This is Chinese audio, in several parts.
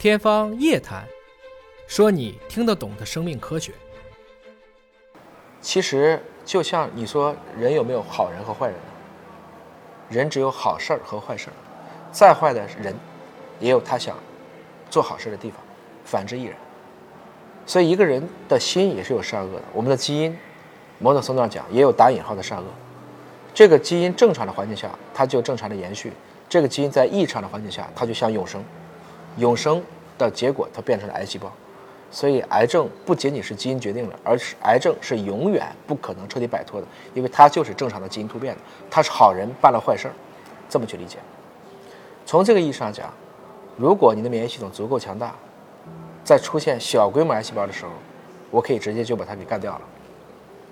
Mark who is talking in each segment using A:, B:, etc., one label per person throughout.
A: 天方夜谭，说你听得懂的生命科学。
B: 其实就像你说，人有没有好人和坏人呢？人只有好事儿和坏事儿，再坏的人，也有他想做好事儿的地方，反之亦然。所以一个人的心也是有善恶的。我们的基因，某种程度上讲，也有打引号的善恶。这个基因正常的环境下，它就正常的延续；这个基因在异常的环境下，它就像永生。永生的结果，它变成了癌细胞。所以，癌症不仅仅是基因决定了，而是癌症是永远不可能彻底摆脱的，因为它就是正常的基因突变的。它是好人办了坏事儿，这么去理解。从这个意义上讲，如果你的免疫系统足够强大，在出现小规模癌细胞的时候，我可以直接就把它给干掉了，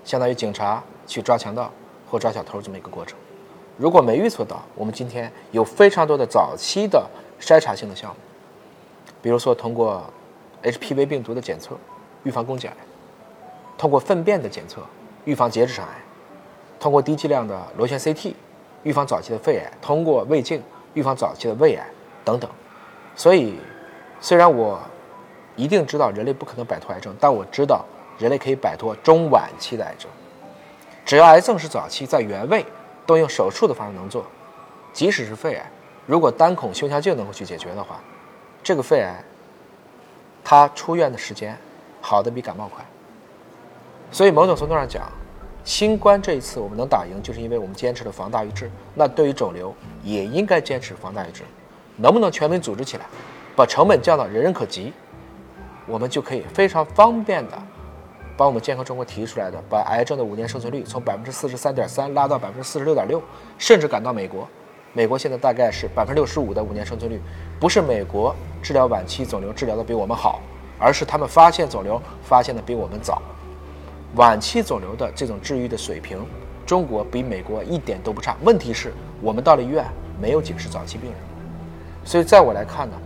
B: 相当于警察去抓强盗或抓小偷这么一个过程。如果没预测到，我们今天有非常多的早期的筛查性的项目，比如说通过。HPV 病毒的检测，预防宫颈癌；通过粪便的检测，预防结直肠癌；通过低剂量的螺旋 CT，预防早期的肺癌；通过胃镜预防早期的胃癌等等。所以，虽然我一定知道人类不可能摆脱癌症，但我知道人类可以摆脱中晚期的癌症。只要癌症是早期，在原位都用手术的方式能做，即使是肺癌，如果单孔胸腔镜能够去解决的话，这个肺癌。他出院的时间好的比感冒快，所以某种程度上讲，新冠这一次我们能打赢，就是因为我们坚持了防大于治。那对于肿瘤也应该坚持防大于治，能不能全民组织起来，把成本降到人人可及，我们就可以非常方便的把我们健康中国提出来的，把癌症的五年生存率从百分之四十三点三拉到百分之四十六点六，甚至赶到美国。美国现在大概是百分之六十五的五年生存率，不是美国治疗晚期肿瘤治疗的比我们好，而是他们发现肿瘤发现的比我们早。晚期肿瘤的这种治愈的水平，中国比美国一点都不差。问题是我们到了医院没有警示早期病人，所以在我来看呢，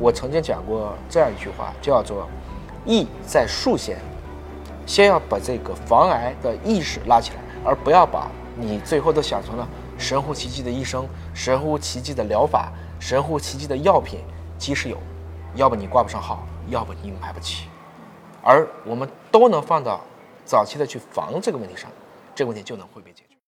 B: 我曾经讲过这样一句话，叫做“意在术先”，先要把这个防癌的意识拉起来，而不要把你最后都想成了。神乎其技的医生，神乎其技的疗法，神乎其技的药品，即使有，要不你挂不上号，要不你买不起。而我们都能放到早期的去防这个问题上，这个问题就能会被解决。